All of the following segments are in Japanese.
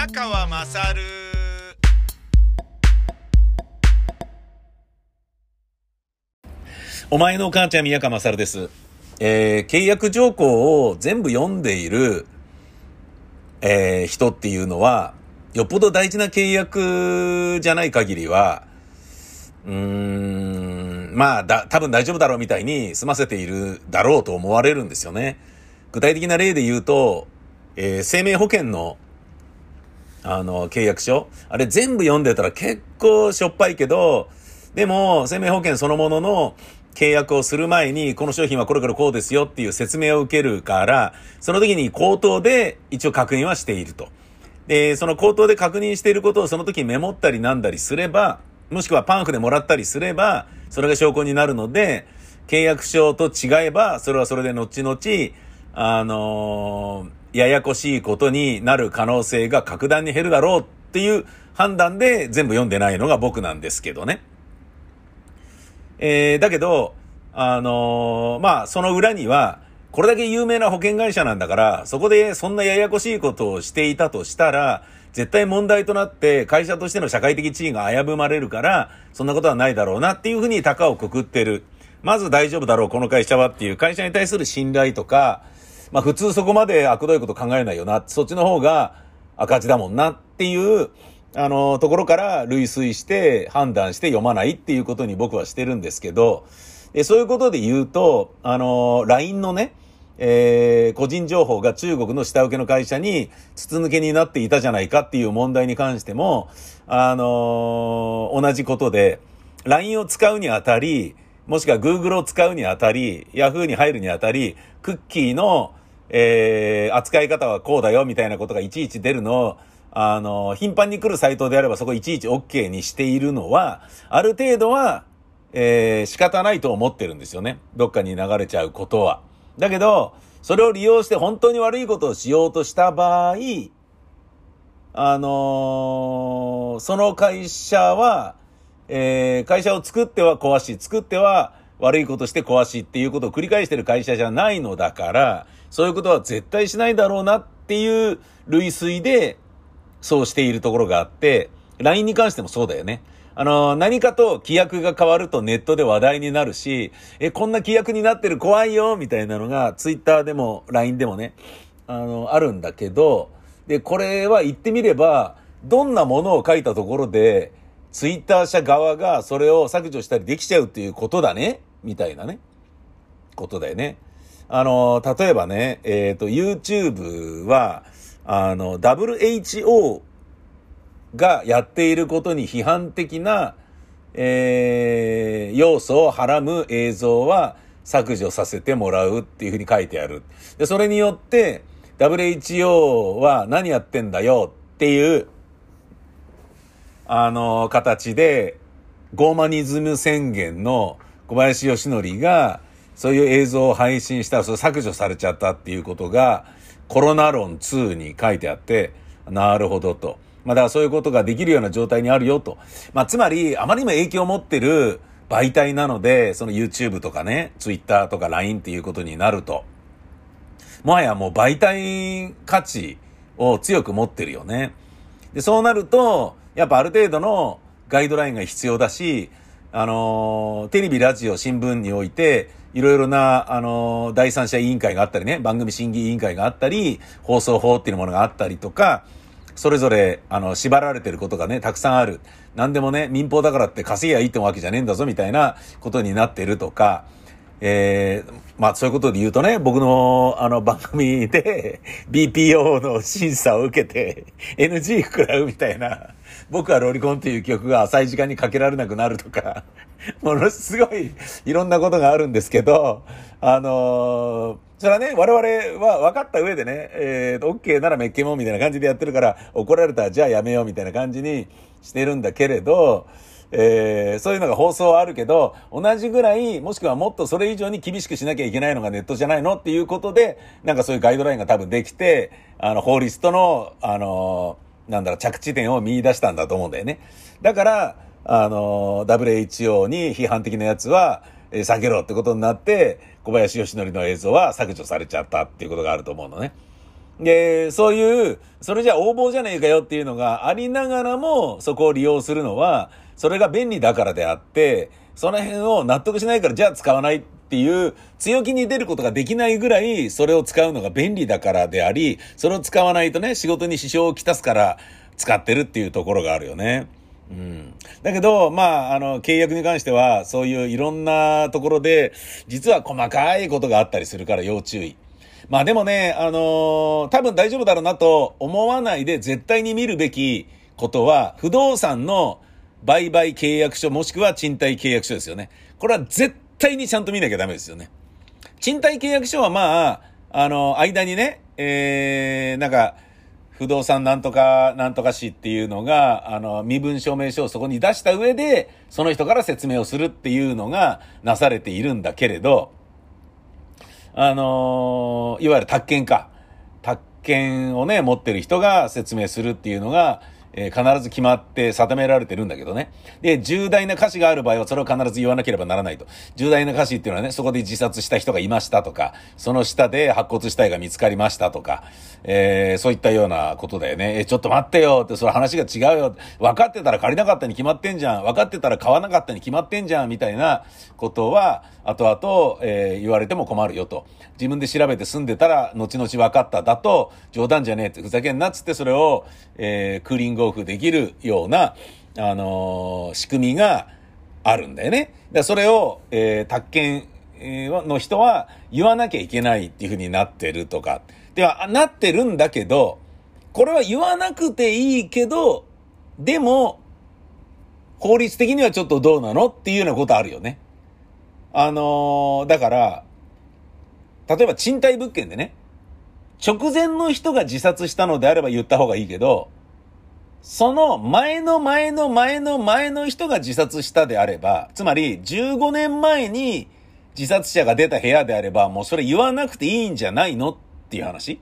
宮川まさるお前の母ちゃん宮川勝です。えー契約条項を全部読んでいる、えー人っていうのは、よっぽど大事な契約じゃない限りは、うーん、まあ、だ、多分大丈夫だろうみたいに済ませているだろうと思われるんですよね。具体的な例で言うと、えー生命保険のあの、契約書あれ全部読んでたら結構しょっぱいけど、でも、生命保険そのものの契約をする前に、この商品はこれからこうですよっていう説明を受けるから、その時に口頭で一応確認はしていると。で、その口頭で確認していることをその時メモったりなんだりすれば、もしくはパンフでもらったりすれば、それが証拠になるので、契約書と違えば、それはそれで後々、あのーややこしいことになる可能性が格段に減るだろうっていう判断で全部読んでないのが僕なんですけどね。えー、だけど、あのーまあ、その裏には、これだけ有名な保険会社なんだから、そこでそんなややこしいことをしていたとしたら、絶対問題となって会社としての社会的地位が危ぶまれるから、そんなことはないだろうなっていうふうに高をくくってる。まず大丈夫だろう、この会社はっていう会社に対する信頼とか、まあ普通そこまで悪どいこと考えないよな、そっちの方が赤字だもんなっていう、あの、ところから類推して判断して読まないっていうことに僕はしてるんですけど、でそういうことで言うと、あの、LINE のね、えー個人情報が中国の下請けの会社に筒抜けになっていたじゃないかっていう問題に関しても、あの同じことで、LINE を使うにあたり、もしくは Google を使うにあたり、Yahoo に入るにあたり、クッキーの、えー扱い方はこうだよみたいなことがいちいち出るのを、あの頻繁に来るサイトであればそこいちいち OK にしているのは、ある程度は、えー仕方ないと思ってるんですよね。どっかに流れちゃうことは。だけど、それを利用して本当に悪いことをしようとした場合、あのーその会社は、えー会社を作っては壊し、作っては悪いことして壊しっていうことを繰り返してる会社じゃないのだから、そういうことは絶対しないだろうなっていう類推で、そうしているところがあって、LINE に関してもそうだよね。あの、何かと規約が変わるとネットで話題になるし、え、こんな規約になってる怖いよみたいなのが、Twitter でも LINE でもね、あの、あるんだけど、で、これは言ってみれば、どんなものを書いたところで、Twitter 社側がそれを削除したりできちゃうっていうことだねみたいなね。ことだよね。あの、例えばね、えっ、と、YouTube は、あの、WHO がやっていることに批判的な、えー要素をはらむ映像は削除させてもらうっていうふうに書いてある。で、それによって、WHO は何やってんだよっていう、あの、形で、ゴーマニズム宣言の小林義則が、そういう映像を配信したら、それ削除されちゃったっていうことが、コロナ論2に書いてあって、なるほどと。まあ、だからそういうことができるような状態にあるよと。まあ、つまり、あまりにも影響を持ってる媒体なので、その YouTube とかね、Twitter とか LINE っていうことになると。もはやもう媒体価値を強く持ってるよね。で、そうなると、やっぱある程度のガイドラインが必要だし、あのーテレビ、ラジオ、新聞において、いろいろな、あの第三者委員会があったりね、番組審議委員会があったり、放送法っていうものがあったりとか、それぞれ、あの、縛られてることがね、たくさんある。何でもね、民放だからって稼ぎゃいいってわけじゃねえんだぞ、みたいなことになってるとか、えー、まあそういうことで言うとね、僕のあの番組で BPO の審査を受けて NG 食らうみたいな、僕はロリコンっていう曲が浅い時間にかけられなくなるとか、ものすごいいろんなことがあるんですけど、あのーそれはね、我々は分かった上でね、えーと、OK ならめっけもんみたいな感じでやってるから、怒られたらじゃあやめようみたいな感じにしてるんだけれど、えーそういうのが放送はあるけど、同じぐらい、もしくはもっとそれ以上に厳しくしなきゃいけないのがネットじゃないのっていうことで、なんかそういうガイドラインが多分できて、あの、法律との、あの、なんだろう、着地点を見出したんだと思うんだよね。だから、あの、WHO に批判的なやつは、えー下げろってことになって、小林義則の映像は削除されちゃったっていうことがあると思うのね。で、そういう、それじゃ横暴じゃねえかよっていうのがありながらも、そこを利用するのは、それが便利だからであって、その辺を納得しないからじゃあ使わないっていう強気に出ることができないぐらいそれを使うのが便利だからであり、それを使わないとね、仕事に支障をきたすから使ってるっていうところがあるよね。うん。だけど、まあ、あの、契約に関しては、そういういろんなところで、実は細かいことがあったりするから要注意。まあでもね、あのー、多分大丈夫だろうなと思わないで絶対に見るべきことは、不動産の売買契約書もしくは賃貸契約書ですよね。これは絶対にちゃんと見なきゃダメですよね。賃貸契約書はまあ、あの、間にね、えー、なんか、不動産なんとか、なんとか市っていうのが、あの、身分証明書をそこに出した上で、その人から説明をするっていうのがなされているんだけれど、あのいわゆる宅建か。宅建をね、持ってる人が説明するっていうのが、えー、必ず決まって定められてるんだけどね。で、重大な歌詞がある場合はそれを必ず言わなければならないと。重大な歌詞っていうのはね、そこで自殺した人がいましたとか、その下で白骨死体が見つかりましたとか、えー、そういったようなことだよね。え、ちょっと待ってよって、それ話が違うよ。分かってたら借りなかったに決まってんじゃん。分かってたら買わなかったに決まってんじゃん。みたいなことは、後々、えー、言われても困るよと。自分で調べて住んでたら、後々分かっただと、冗談じゃねえって、ふざけんなっつってそれを、えー、クーリングオフできるような、あのー、仕組みがあるんだよね。だそれを、えー、宅建の人は言わなきゃいけないっていうふうになってるとか。では、なってるんだけど、これは言わなくていいけど、でも、法律的にはちょっとどうなのっていうようなことあるよね。あのー、だから、例えば賃貸物件でね、直前の人が自殺したのであれば言った方がいいけど、その前の前の前の前の人が自殺したであれば、つまり15年前に自殺者が出た部屋であれば、もうそれ言わなくていいんじゃないのっていう話。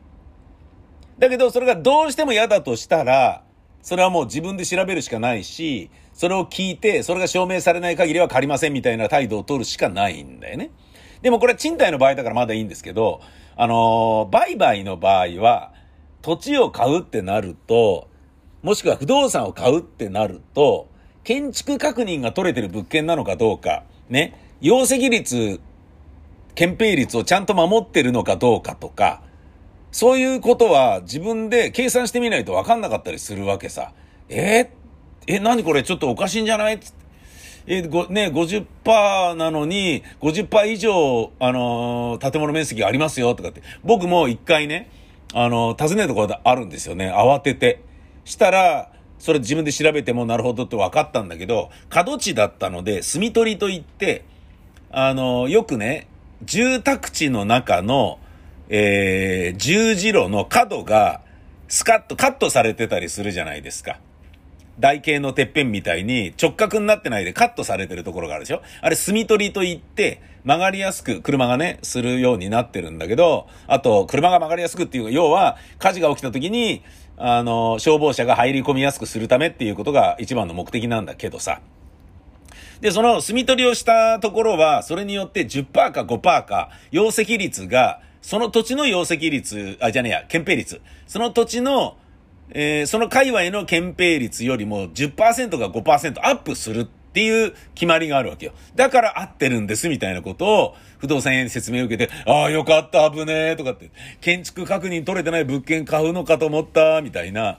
だけど、それがどうしても嫌だとしたら、それはもう自分で調べるしかないし、それを聞いて、それが証明されない限りは借りませんみたいな態度を取るしかないんだよね。でもこれは賃貸の場合だからまだいいんですけど、あの、売買の場合は、土地を買うってなると、もしくは不動産を買うってなると、建築確認が取れてる物件なのかどうか、ね、容積率、憲兵率をちゃんと守ってるのかどうかとか、そういうことは自分で計算してみないと分かんなかったりするわけさ。えー、え、何これ？ちょっとおかしいんじゃない？つって。えご、ね、50%なのに、50%以上、あのー、建物面積がありますよ、とかって。僕も一回ね、あのー、尋ねたことあるんですよね。慌てて。したら、それ自分で調べてもなるほどって分かったんだけど、角地だったので、住み取りといって、あの、よくね、住宅地の中の、えー、十字路の角が、スカッとカットされてたりするじゃないですか。台形のてっぺんみたいに直角になってないでカットされてるところがあるでしょあれ、墨取りと言って、曲がりやすく車がね、するようになってるんだけど、あと、車が曲がりやすくっていう、要は、火事が起きた時に、あの、消防車が入り込みやすくするためっていうことが一番の目的なんだけどさ。で、その墨取りをしたところは、それによって10%か5%か、容積率が、その土地の容積率、あ、じゃねえや、憲兵率。その土地のえー、その界隈の憲兵率よりも10%か5%アップするっていう決まりがあるわけよ。だから合ってるんですみたいなことを不動産屋に説明を受けて、ああ、よかった、危ねえとかって、建築確認取れてない物件買うのかと思った、みたいな。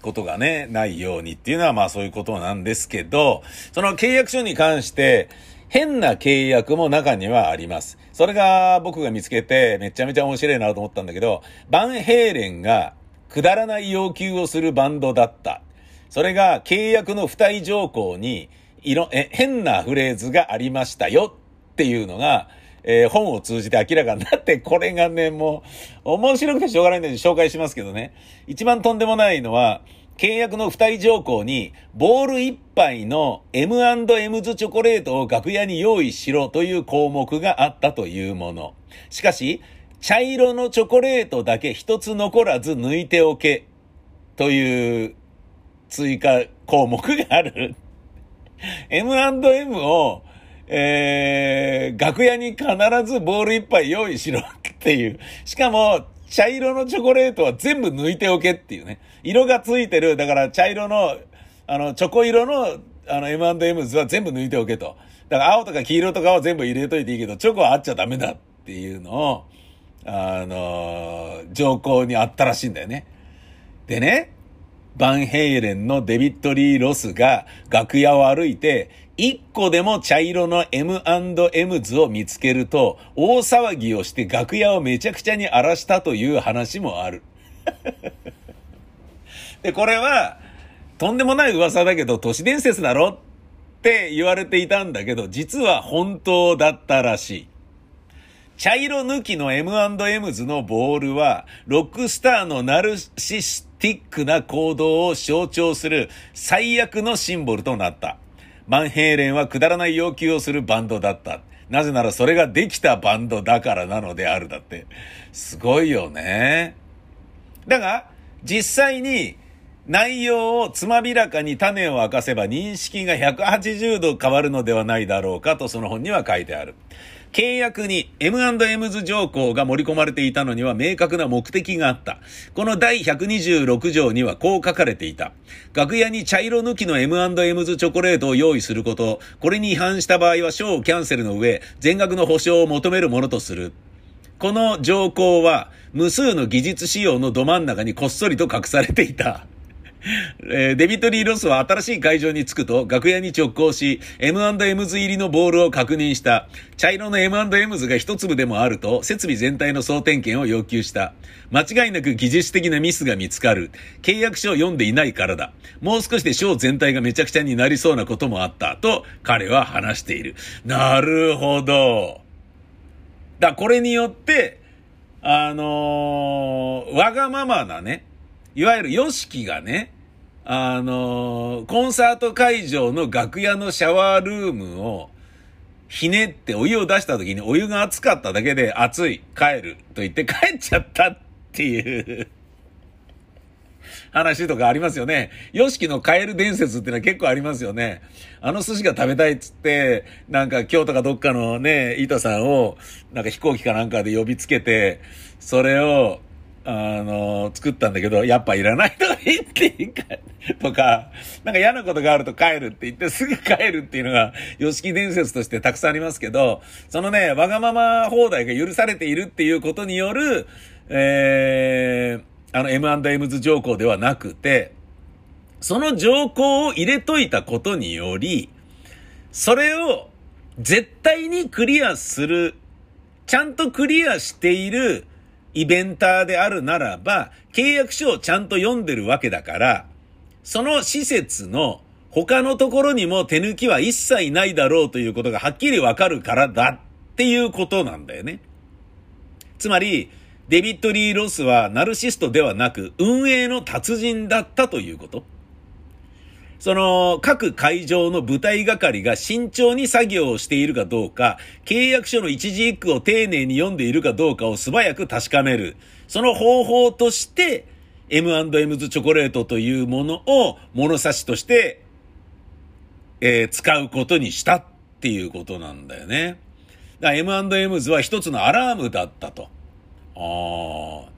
ことがね、ないようにっていうのはまあそういうことなんですけど、その契約書に関して、変な契約も中にはあります。それが僕が見つけてめちゃめちゃ面白いなと思ったんだけど、バンヘイレンがくだらない要求をするバンドだった。それが契約の付帯条項に、いろ、え、変なフレーズがありましたよっていうのが、えー、本を通じて明らかになって、これがね、もう、面白くてしょうがないんで紹介しますけどね。一番とんでもないのは、契約の付帯条項に、ボール一杯の M&M ズチョコレートを楽屋に用意しろという項目があったというもの。しかし、茶色のチョコレートだけ一つ残らず抜いておけという追加項目がある。M&M を、えー、楽屋に必ずボール一杯用意しろっていう。しかも、茶色のチョコレートは全部抜いておけっていうね。色がついてる、だから茶色の、あの、チョコ色の、あの、M&M's は全部抜いておけと。だから青とか黄色とかは全部入れといていいけど、チョコはあっちゃダメだっていうのを、あの、条項にあったらしいんだよね。でね、バンヘイレンのデビッド・リー・ロスが楽屋を歩いて、一個でも茶色の M&M's を見つけると、大騒ぎをして楽屋をめちゃくちゃに荒らしたという話もある。で、これは、とんでもない噂だけど、都市伝説だろって言われていたんだけど、実は本当だったらしい。茶色抜きの M&M's のボールは、ロックスターのナルシスティックな行動を象徴する最悪のシンボルとなった。マンヘイレンはくだらない要求をするバンドだった。なぜならそれができたバンドだからなのであるだって。すごいよね。だが、実際に内容をつまびらかに種を明かせば認識が180度変わるのではないだろうかとその本には書いてある。契約に M&M's 条項が盛り込まれていたのには明確な目的があった。この第126条にはこう書かれていた。楽屋に茶色抜きの M&M's チョコレートを用意すること、これに違反した場合はショーをキャンセルの上、全額の補償を求めるものとする。この条項は無数の技術仕様のど真ん中にこっそりと隠されていた。えー、デビッド・リー・ロスは新しい会場に着くと楽屋に直行し、M&M's 入りのボールを確認した。茶色の M&M's が一粒でもあると、設備全体の総点検を要求した。間違いなく技術的なミスが見つかる。契約書を読んでいないからだ。もう少しでショー全体がめちゃくちゃになりそうなこともあった。と、彼は話している。なるほど。だ、これによって、あのー、わがままなね、いわゆるヨシキがね、あのー、コンサート会場の楽屋のシャワールームをひねってお湯を出した時にお湯が熱かっただけで熱い、帰ると言って帰っちゃったっていう話とかありますよね。ヨシキのカエル伝説ってのは結構ありますよね。あの寿司が食べたいっつって、なんか京都かどっかのね、板さんを、なんか飛行機かなんかで呼びつけて、それを、あの、作ったんだけど、やっぱいらないとか言っていいか、とか、なんか嫌なことがあると帰るって言ってすぐ帰るっていうのが、ヨシキ伝説としてたくさんありますけど、そのね、わがまま放題が許されているっていうことによる、えー、あの M&M's 条項ではなくて、その条項を入れといたことにより、それを絶対にクリアする、ちゃんとクリアしているイベンターであるならば、契約書をちゃんと読んでるわけだから、その施設の他のところにも手抜きは一切ないだろうということがはっきりわかるからだっていうことなんだよね。つまり、デビッド・リー・ロスはナルシストではなく運営の達人だったということ。その、各会場の舞台係が慎重に作業をしているかどうか、契約書の一字一句を丁寧に読んでいるかどうかを素早く確かめる。その方法として、M&M's チョコレートというものを物差しとして、えー、使うことにしたっていうことなんだよね。だから M&M's は一つのアラームだったと。ああ。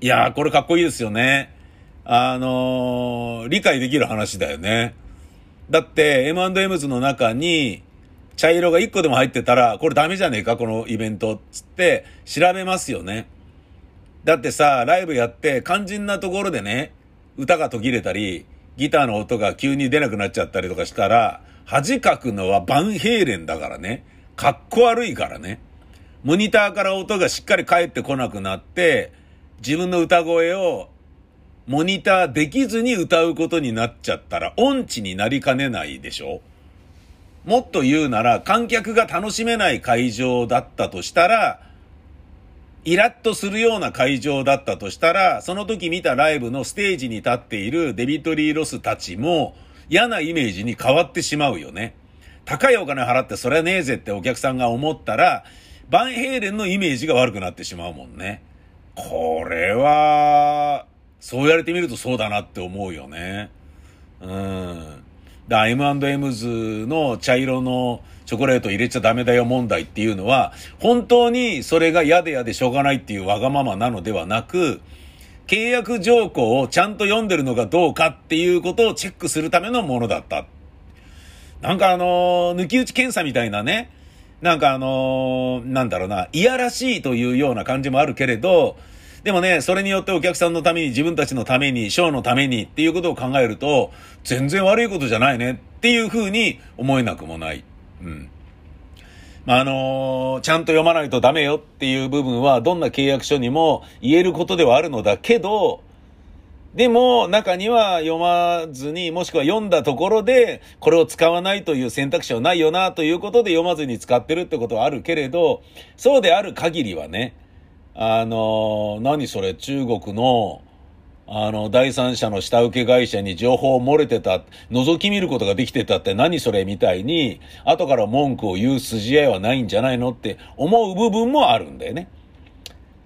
いやー、これかっこいいですよね。あのー、理解できる話だよね。だって M&M's の中に茶色が1個でも入ってたら、これダメじゃねえか？このイベント。つって調べますよね。だってさ、ライブやって肝心なところでね、歌が途切れたり、ギターの音が急に出なくなっちゃったりとかしたら、恥かくのはバンヘイレンだからね。かっこ悪いからね。モニターから音がしっかり返ってこなくなって、自分の歌声をモニターできずに歌うことになっちゃったら音痴になりかねないでしょ？もっと言うなら観客が楽しめない会場だったとしたら、イラッとするような会場だったとしたら、その時見たライブのステージに立っているデビッド・リー・ロスたちも嫌なイメージに変わってしまうよね。高いお金払ってそれはねえぜってお客さんが思ったら、バンヘイレンのイメージが悪くなってしまうもんね。これは、そう言われてみるとそうだなって思うよね。うん。だ M&M's の茶色のチョコレート入れちゃダメだよ問題っていうのは、本当にそれが嫌で嫌でしょうがないっていうわがままなのではなく、契約条項をちゃんと読んでるのかどうかっていうことをチェックするためのものだった。なんかあの抜き打ち検査みたいなね、なんかあのなんだろうな、いやらしいというような感じもあるけれど、でもね、それによってお客さんのために、自分たちのために、ショーのためにっていうことを考えると、全然悪いことじゃないねっていうふうに思えなくもない。うん。あのー、ちゃんと読まないとダメよっていう部分は、どんな契約書にも言えることではあるのだけど、でも、中には読まずに、もしくは読んだところで、これを使わないという選択肢はないよな、ということで読まずに使ってるってことはあるけれど、そうである限りはね、あの、何それ、中国の、あの、第三者の下請け会社に情報を漏れてた、覗き見ることができてたって何それみたいに、後から文句を言う筋合いはないんじゃないのって思う部分もあるんだよね。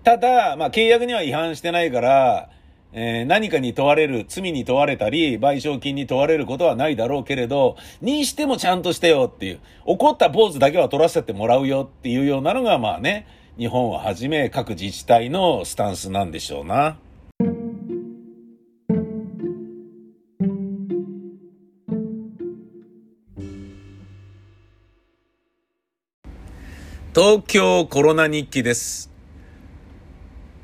ただ、まあ、契約には違反してないから、えー、何かに問われる、罪に問われたり、賠償金に問われることはないだろうけれど、にしてもちゃんとしてよっていう、怒ったポーズだけは取らせてもらうよっていうようなのが、まあね、日本をはじめ各自治体のスタンスなんでしょうな。東京コロナ日記です。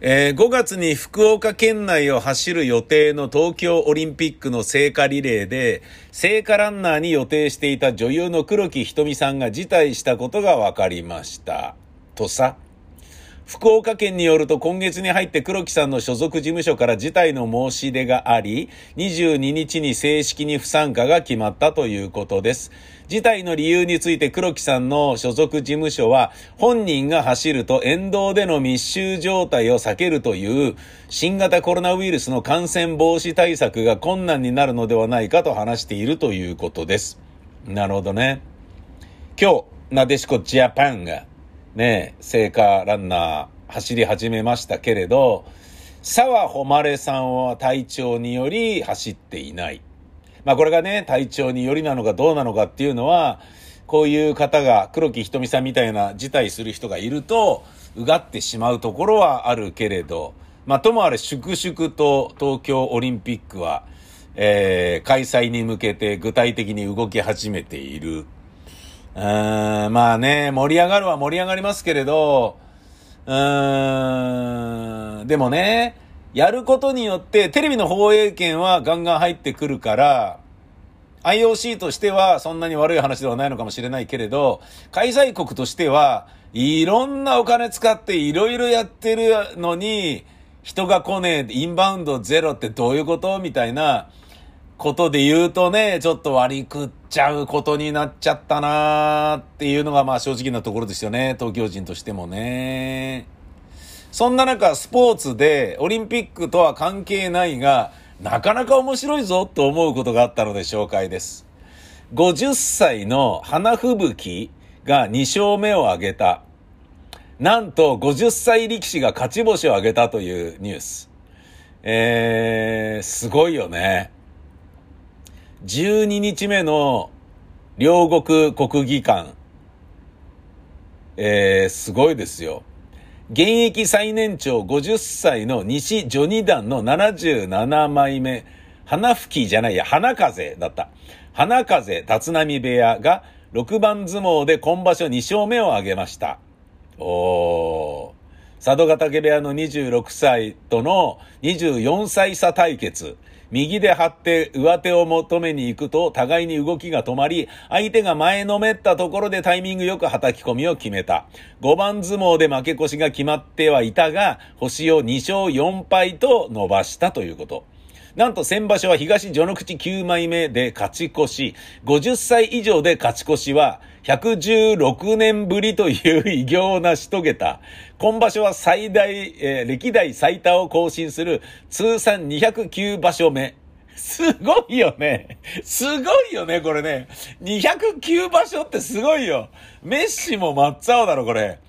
えー、5月に福岡県内を走る予定の東京オリンピックの聖火リレーで、聖火ランナーに予定していた女優の黒木瞳さんが辞退したことが分かりました。とさ。福岡県によると今月に入って黒木さんの所属事務所から辞退の申し出があり、22日に正式に不参加が決まったということです。辞退の理由について黒木さんの所属事務所は、本人が走ると沿道での密集状態を避けるという新型コロナウイルスの感染防止対策が困難になるのではないかと話しているということです。なるほどね。今日、なでしこジャパンがね、聖火ランナー走り始めましたけれど、沢誉さんは体調により走っていない。まあこれがね、体調によりなのかどうなのかっていうのは、こういう方が黒木瞳さんみたいな辞退する人がいると、うがってしまうところはあるけれど、まあともあれ粛々と東京オリンピックは、えー、開催に向けて具体的に動き始めている。うーん、まあね、盛り上がるは盛り上がりますけれど、うーん、でもね、やることによってテレビの放映権はガンガン入ってくるから、IOC としてはそんなに悪い話ではないのかもしれないけれど、開催国としては、いろんなお金使っていろいろやってるのに、人が来ねえ、インバウンドゼロってどういうこと？みたいな、ことで言うとね、ちょっと割り食っちゃうことになっちゃったなーっていうのがまあ正直なところですよね。東京人としてもね。そんな中、スポーツでオリンピックとは関係ないが、なかなか面白いぞと思うことがあったので紹介です。50歳の花吹雪が2勝目を挙げた。なんと50歳力士が勝ち星を挙げたというニュース。えー、すごいよね。12日目の両国国技館。えー、すごいですよ。現役最年長50歳の西序二段の77枚目、花吹きじゃないや、花風だった。花風立浪部屋が6番相撲で今場所2勝目を挙げました。おー。佐渡ヶ嶽部屋の26歳との24歳差対決。右で張って上手を求めに行くと互いに動きが止まり、相手が前のめったところでタイミングよく叩き込みを決めた。5番相撲で負け越しが決まってはいたが、星を2勝4敗と伸ばしたということ。なんと先場所は東序の口9枚目で勝ち越し、50歳以上で勝ち越しは116年ぶりという偉業を成し遂げた。今場所は最大、えー、歴代最多を更新する通算209場所目。すごいよね。すごいよね、これね。209場所ってすごいよ。メッシも真っ青だろ、これ。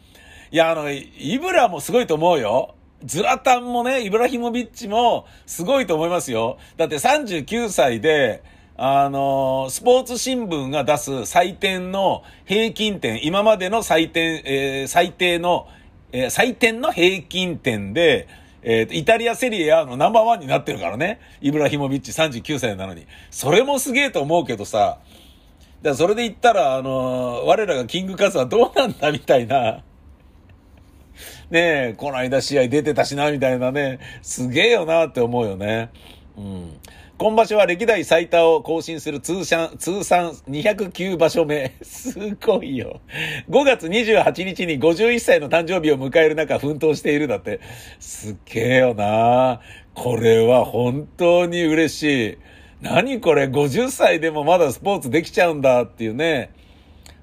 いや、あの、イブラもすごいと思うよ。ズラタンもね、イブラヒモビッチもすごいと思いますよ。だって39歳で、あのー、スポーツ新聞が出す採点の平均点、今までの採点、えー、最低の、えー、採点の平均点で、えー、イタリアセリエ A のナンバーワンになってるからね。イブラヒモビッチ39歳なのに。それもすげえと思うけどさ、だそれで言ったら、あのー、我らがキングカズはどうなんだみたいな。ねえ、この間試合出てたしな、みたいなね。すげえよなって思うよね。うん。今場所は歴代最多を更新する通算、通算209場所目。すごいよ。5月28日に51歳の誕生日を迎える中奮闘しているだって。すっげえよな。これは本当に嬉しい。何これ、50歳でもまだスポーツできちゃうんだっていうね。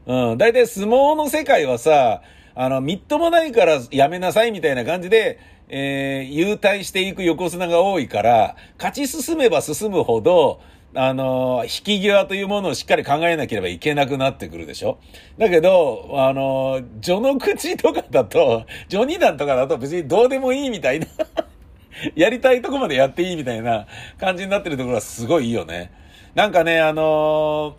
うん。だいたい相撲の世界はさ、あの、みっともないからやめなさいみたいな感じで、えー、優退していく横綱が多いから、勝ち進めば進むほど、あの、引き際というものをしっかり考えなければいけなくなってくるでしょ？だけど、あの、序の口とかだと、序二段とかだと別にどうでもいいみたいな やりたいとこまでやっていいみたいな感じになってるところはすごいいいよね。なんかね、あの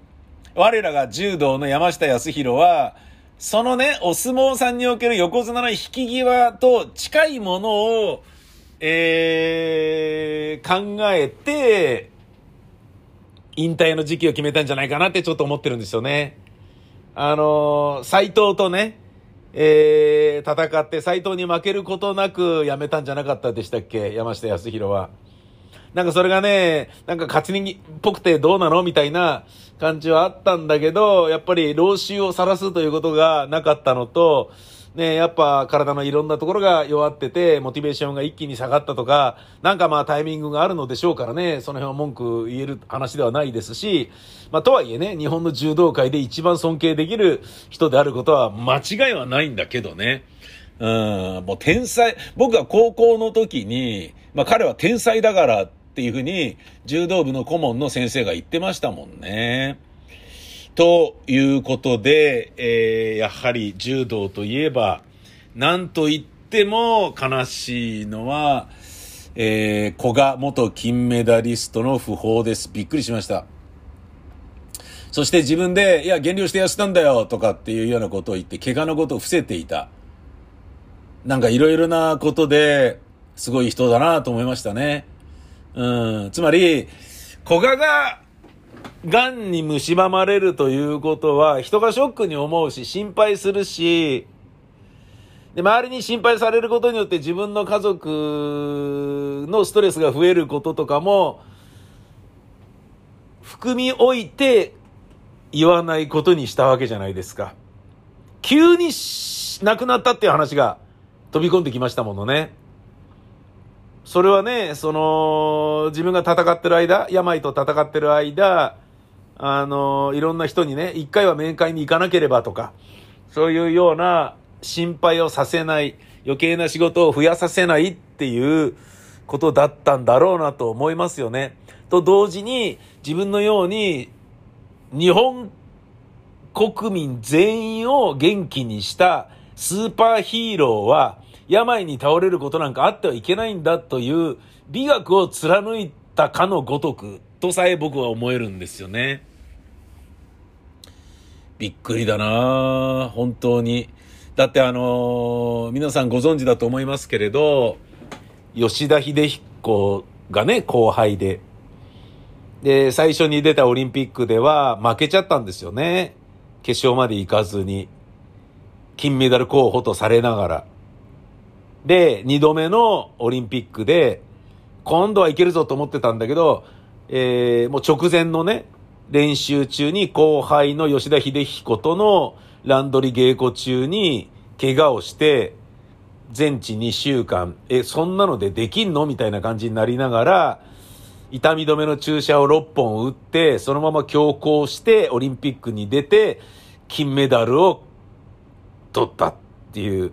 我らが柔道の山下康弘は、そのね、お相撲さんにおける横綱の引き際と近いものを、えー、考えて、引退の時期を決めたんじゃないかなってちょっと思ってるんですよね。あの、斎藤とね、えー、戦って斎藤に負けることなく辞めたんじゃなかったでしたっけ？山下康弘は。なんかそれがね、なんか勝ち逃っぽくてどうなのみたいな感じはあったんだけど、やっぱり老臭を晒すということがなかったのと、ね、やっぱ体のいろんなところが弱ってて、モチベーションが一気に下がったとか、なんかまあタイミングがあるのでしょうからね、その辺は文句言える話ではないですし、まあとはいえね、日本の柔道界で一番尊敬できる人であることは間違いはないんだけどね。うん、もう天才、僕が高校の時に、まあ彼は天才だからっていうふうに、柔道部の顧問の先生が言ってましたもんね。ということで、えー、やはり柔道といえば、なんと言っても悲しいのは、えー、古賀元金メダリストの訃報です。びっくりしました。そして自分で、いや、減量して痩せたんだよとかっていうようなことを言って、怪我のことを伏せていた。なんかいろいろなことで、すごい人だなと思いましたね。うん。つまり、古賀が、癌に蝕まれるということは、人がショックに思うし、心配するし、で、周りに心配されることによって自分の家族のストレスが増えることとかも、含み置いて言わないことにしたわけじゃないですか。急に亡くなったっていう話が飛び込んできましたものね。それはね、その、自分が戦ってる間、病と戦ってる間、あの、いろんな人にね、一回は面会に行かなければとか、そういうような心配をさせない、余計な仕事を増やさせないっていうことだったんだろうなと思いますよね。と同時に、自分のように、日本国民全員を元気にしたスーパーヒーローは、病に倒れることなんかあってはいけないんだという美学を貫いたかのごとくとさえ僕は思えるんですよね。びっくりだな本当に。だってあのー、皆さんご存知だと思いますけれど、吉田秀彦がね、後輩で。で、最初に出たオリンピックでは負けちゃったんですよね。決勝まで行かずに。金メダル候補とされながら。で、二度目のオリンピックで、今度はいけるぞと思ってたんだけど、えー、もう直前のね、練習中に後輩の吉田秀彦とのランドリー稽古中に怪我をして、全治2週間、え、そんなのでできんのみたいな感じになりながら、痛み止めの注射を6本打って、そのまま強行してオリンピックに出て、金メダルを取ったっていう、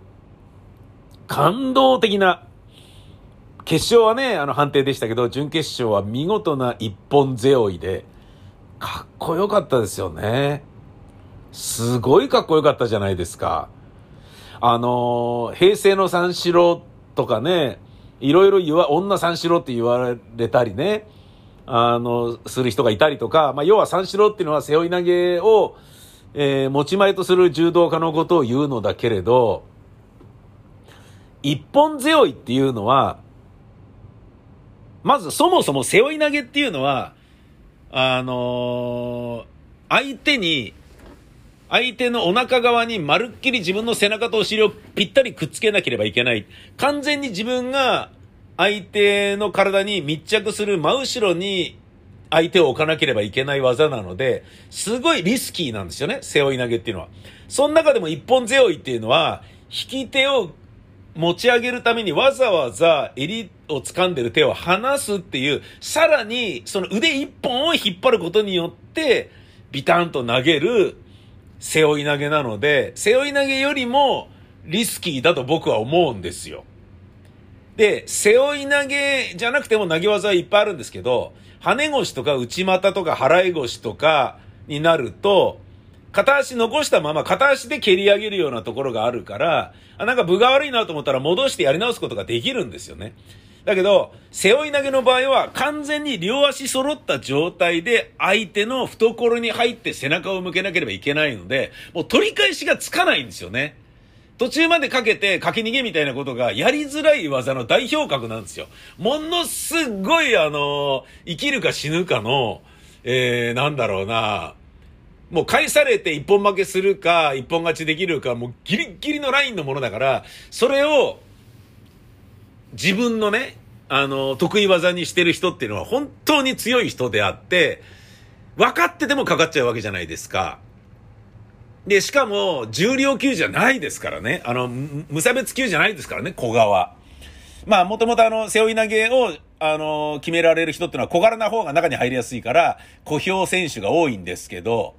感動的な、決勝はね、あの判定でしたけど、準決勝は見事な一本背負いで、かっこよかったですよね。すごいかっこよかったじゃないですか。あの平成の三四郎とかね、いろいろ言わ、女三四郎って言われたりね、あの、する人がいたりとか、まあ、要は三四郎っていうのは背負い投げを、えー、持ち前とする柔道家のことを言うのだけれど、一本背負いっていうのは、まずそもそも背負い投げっていうのは、あのー、相手に、相手のお腹側にまるっきり自分の背中とお尻をぴったりくっつけなければいけない。完全に自分が相手の体に密着する真後ろに相手を置かなければいけない技なので、すごいリスキーなんですよね、背負い投げっていうのは。その中でも一本背負いっていうのは、引き手を持ち上げるためにわざわざ襟を掴んでる手を離すっていう、さらにその腕一本を引っ張ることによって、ビタンと投げる背負い投げなので、背負い投げよりもリスキーだと僕は思うんですよ。で、背負い投げじゃなくても投げ技はいっぱいあるんですけど、跳ね腰とか内股とか払い腰とかになると、片足残したまま片足で蹴り上げるようなところがあるから、あなんか分が悪いなと思ったら戻してやり直すことができるんですよね。だけど、背負い投げの場合は完全に両足揃った状態で相手の懐に入って背中を向けなければいけないので、もう取り返しがつかないんですよね。途中までかけて駆け逃げみたいなことがやりづらい技の代表格なんですよ。ものすごいあの、生きるか死ぬかの、えー、なんだろうな、もう返されて一本負けするか、一本勝ちできるか、もうギリギリのラインのものだから、それを自分のね、あの、得意技にしてる人っていうのは本当に強い人であって、分かっててもかかっちゃうわけじゃないですか。で、しかも、重量級じゃないですからね。あの、無差別級じゃないですからね、小川。まあ、もともとあの、背負い投げを、あの、決められる人っていうのは小柄な方が中に入りやすいから、小兵選手が多いんですけど、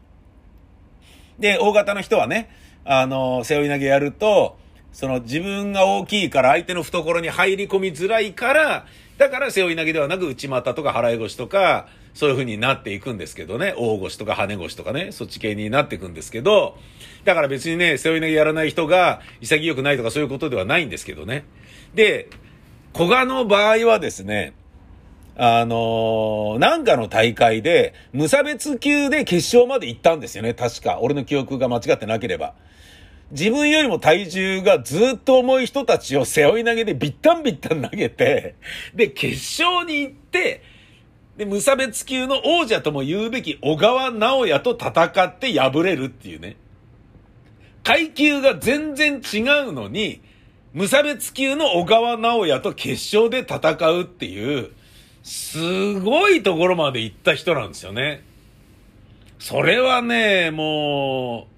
で、大型の人はね、あの、背負い投げやると、その自分が大きいから相手の懐に入り込みづらいから、だから背負い投げではなく内股とか払い腰とか、そういう風になっていくんですけどね、大腰とか跳ね腰とかね、そっち系になっていくんですけど、だから別にね、背負い投げやらない人が潔くないとかそういうことではないんですけどね。で、古賀の場合はですね、あのー、なんかの大会で、無差別級で決勝まで行ったんですよね、確か。俺の記憶が間違ってなければ。自分よりも体重がずっと重い人たちを背負い投げでビッタンビッタン投げて、で、決勝に行って、で、無差別級の王者とも言うべき小川直也と戦って敗れるっていうね。階級が全然違うのに、無差別級の小川直也と決勝で戦うっていう、すごいところまで行った人なんですよね。それはね、も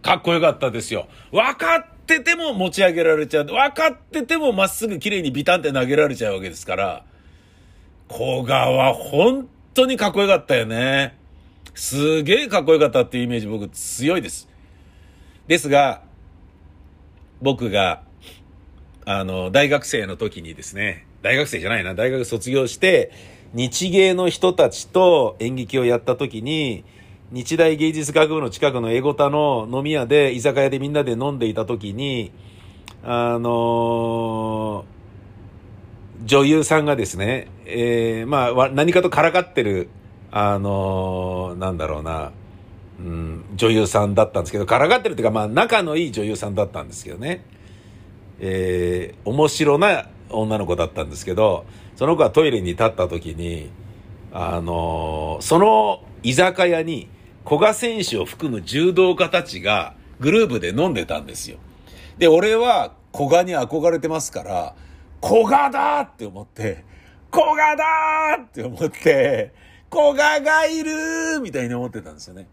う、かっこよかったですよ。分かってても持ち上げられちゃう。分かっててもまっすぐ綺麗にビタンって投げられちゃうわけですから、古賀は本当にかっこよかったよね。すげえかっこよかったっていうイメージ僕強いです。ですが、僕が、あの、大学生の時にですね、大学生じゃないな、大学卒業して、日芸の人たちと演劇をやった時に、日大芸術学部の近くのエゴタの飲み屋で、居酒屋でみんなで飲んでいた時に、あのー、女優さんがですね、えー、まあ、何かとからかってる、あのー、なんだろうな、うん、女優さんだったんですけど、からかってるっていうか、まあ、仲のいい女優さんだったんですけどね。えー、面白な女の子だったんですけど、その子がトイレに立った時に、あのー、その居酒屋に古賀選手を含む柔道家たちがグループで飲んでたんですよ。で、俺は古賀に憧れてますから、古賀だって思って、古賀だって思って、古賀がいるみたいに思ってたんですよね。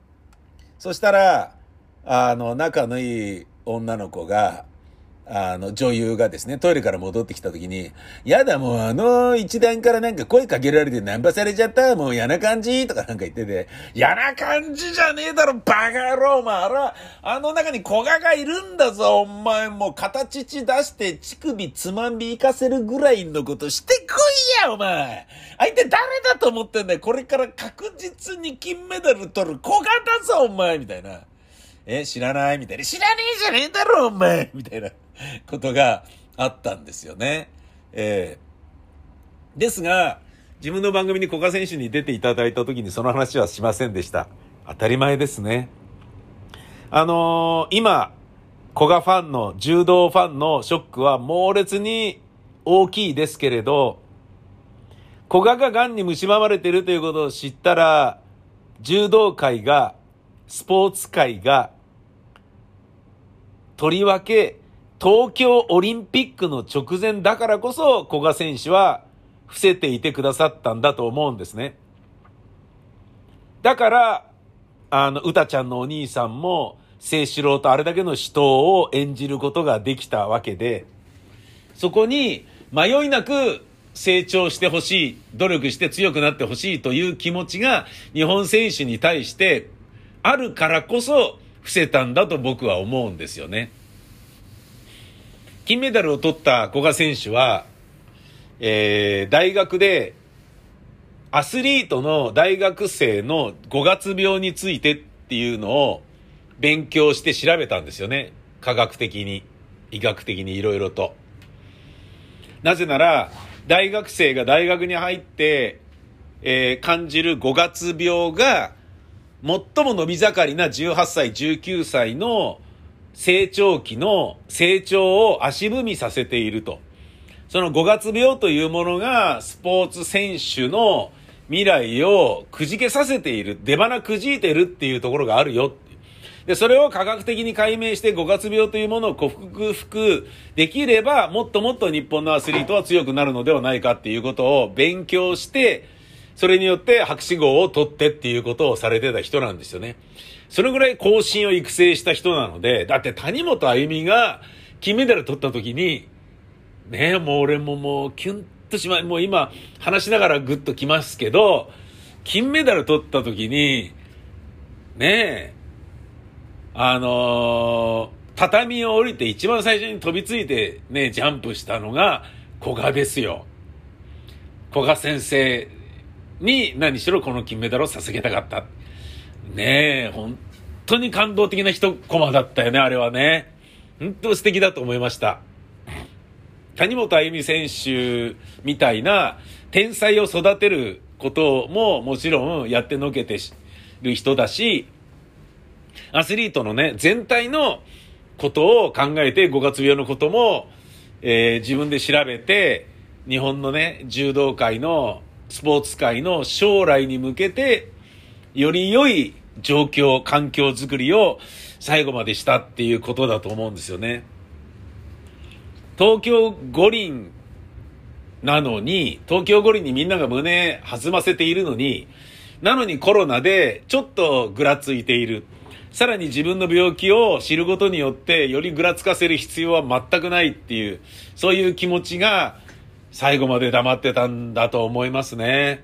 そしたら、あの、仲のいい女の子が、あの、女優がですね、トイレから戻ってきた時に、やだ、もうあの一段からなんか声かけられてナンパされちゃった、もう嫌な感じとかなんか言ってて、嫌な感じじゃねえだろ、バカ野郎、お前、あら、あの中に小賀がいるんだぞ、お前、もう形出して乳首つまみ行かせるぐらいのことしてこいや、お前。相手誰だと思ってんだよ、これから確実に金メダル取る小賀だぞ、お前、みたいな。え、知らない？みたいな。知らねえじゃねえだろ、お前。みたいな。ことがあったんですよね。えー、ですが、自分の番組に古賀選手に出ていただいた時にその話はしませんでした。当たり前ですね。あのー、今、古賀ファンの、柔道ファンのショックは猛烈に大きいですけれど、古賀が癌に蝕まれているということを知ったら、柔道界が、スポーツ界が、とりわけ東京オリンピックの直前だからこそ古賀選手は伏せていてくださったんだと思うんですね。だから、あの、歌ちゃんのお兄さんも、聖志郎とあれだけの死闘を演じることができたわけで、そこに迷いなく成長してほしい、努力して強くなってほしいという気持ちが日本選手に対してあるからこそ伏せたんだと僕は思うんですよね。金メダルを取った古賀選手は、えー、大学でアスリートの大学生の5月病についてっていうのを勉強して調べたんですよね。科学的に、医学的にいろいろと。なぜなら、大学生が大学に入って、えー、感じる5月病が、最も伸び盛りな18歳、19歳の成長期の成長を足踏みさせていると。その5月病というものがスポーツ選手の未来をくじけさせている、出花くじいてるっていうところがあるよ。で、それを科学的に解明して5月病というものを克服できれば、もっともっと日本のアスリートは強くなるのではないかっていうことを勉強して、それによって博士号を取ってっていうことをされてた人なんですよね。それぐらい後進を育成した人なので、だって谷本あゆみが金メダル取った時に、ねえ、もう俺ももうキュンとしまい、もう今話しながらグッときますけど、金メダル取った時に、ねえ、あのー、畳を降りて一番最初に飛びついてね、ジャンプしたのが古賀ですよ。古賀先生に何しろこの金メダルを捧げたかった。ねえ、本当に感動的な一コマだったよね、あれはね。本当素敵だと思いました。谷本あゆみ選手みたいな天才を育てることももちろんやってのけてる人だし、アスリートのね、全体のことを考えて、5月病のことも、えー、自分で調べて、日本のね、柔道界の、スポーツ界の将来に向けて、より良い状況、環境づくりを最後までしたっていうことだと思うんですよね。東京五輪なのに、東京五輪にみんなが胸弾ませているのに、なのにコロナでちょっとぐらついている。さらに自分の病気を知ることによってよりぐらつかせる必要は全くないっていう、そういう気持ちが最後まで黙ってたんだと思いますね。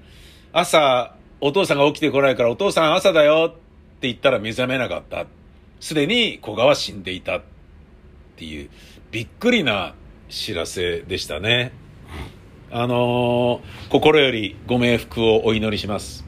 朝、お父さんが起きてこないからお父さん朝だよって言ったら目覚めなかった。すでに古賀は死んでいたっていう、びっくりな知らせでしたね。あのー、心よりご冥福をお祈りします。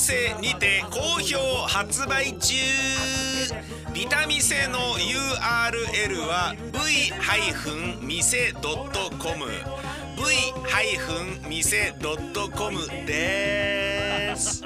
店にて好評発売中ビタミセの URL は v-mise.com v-mise.com です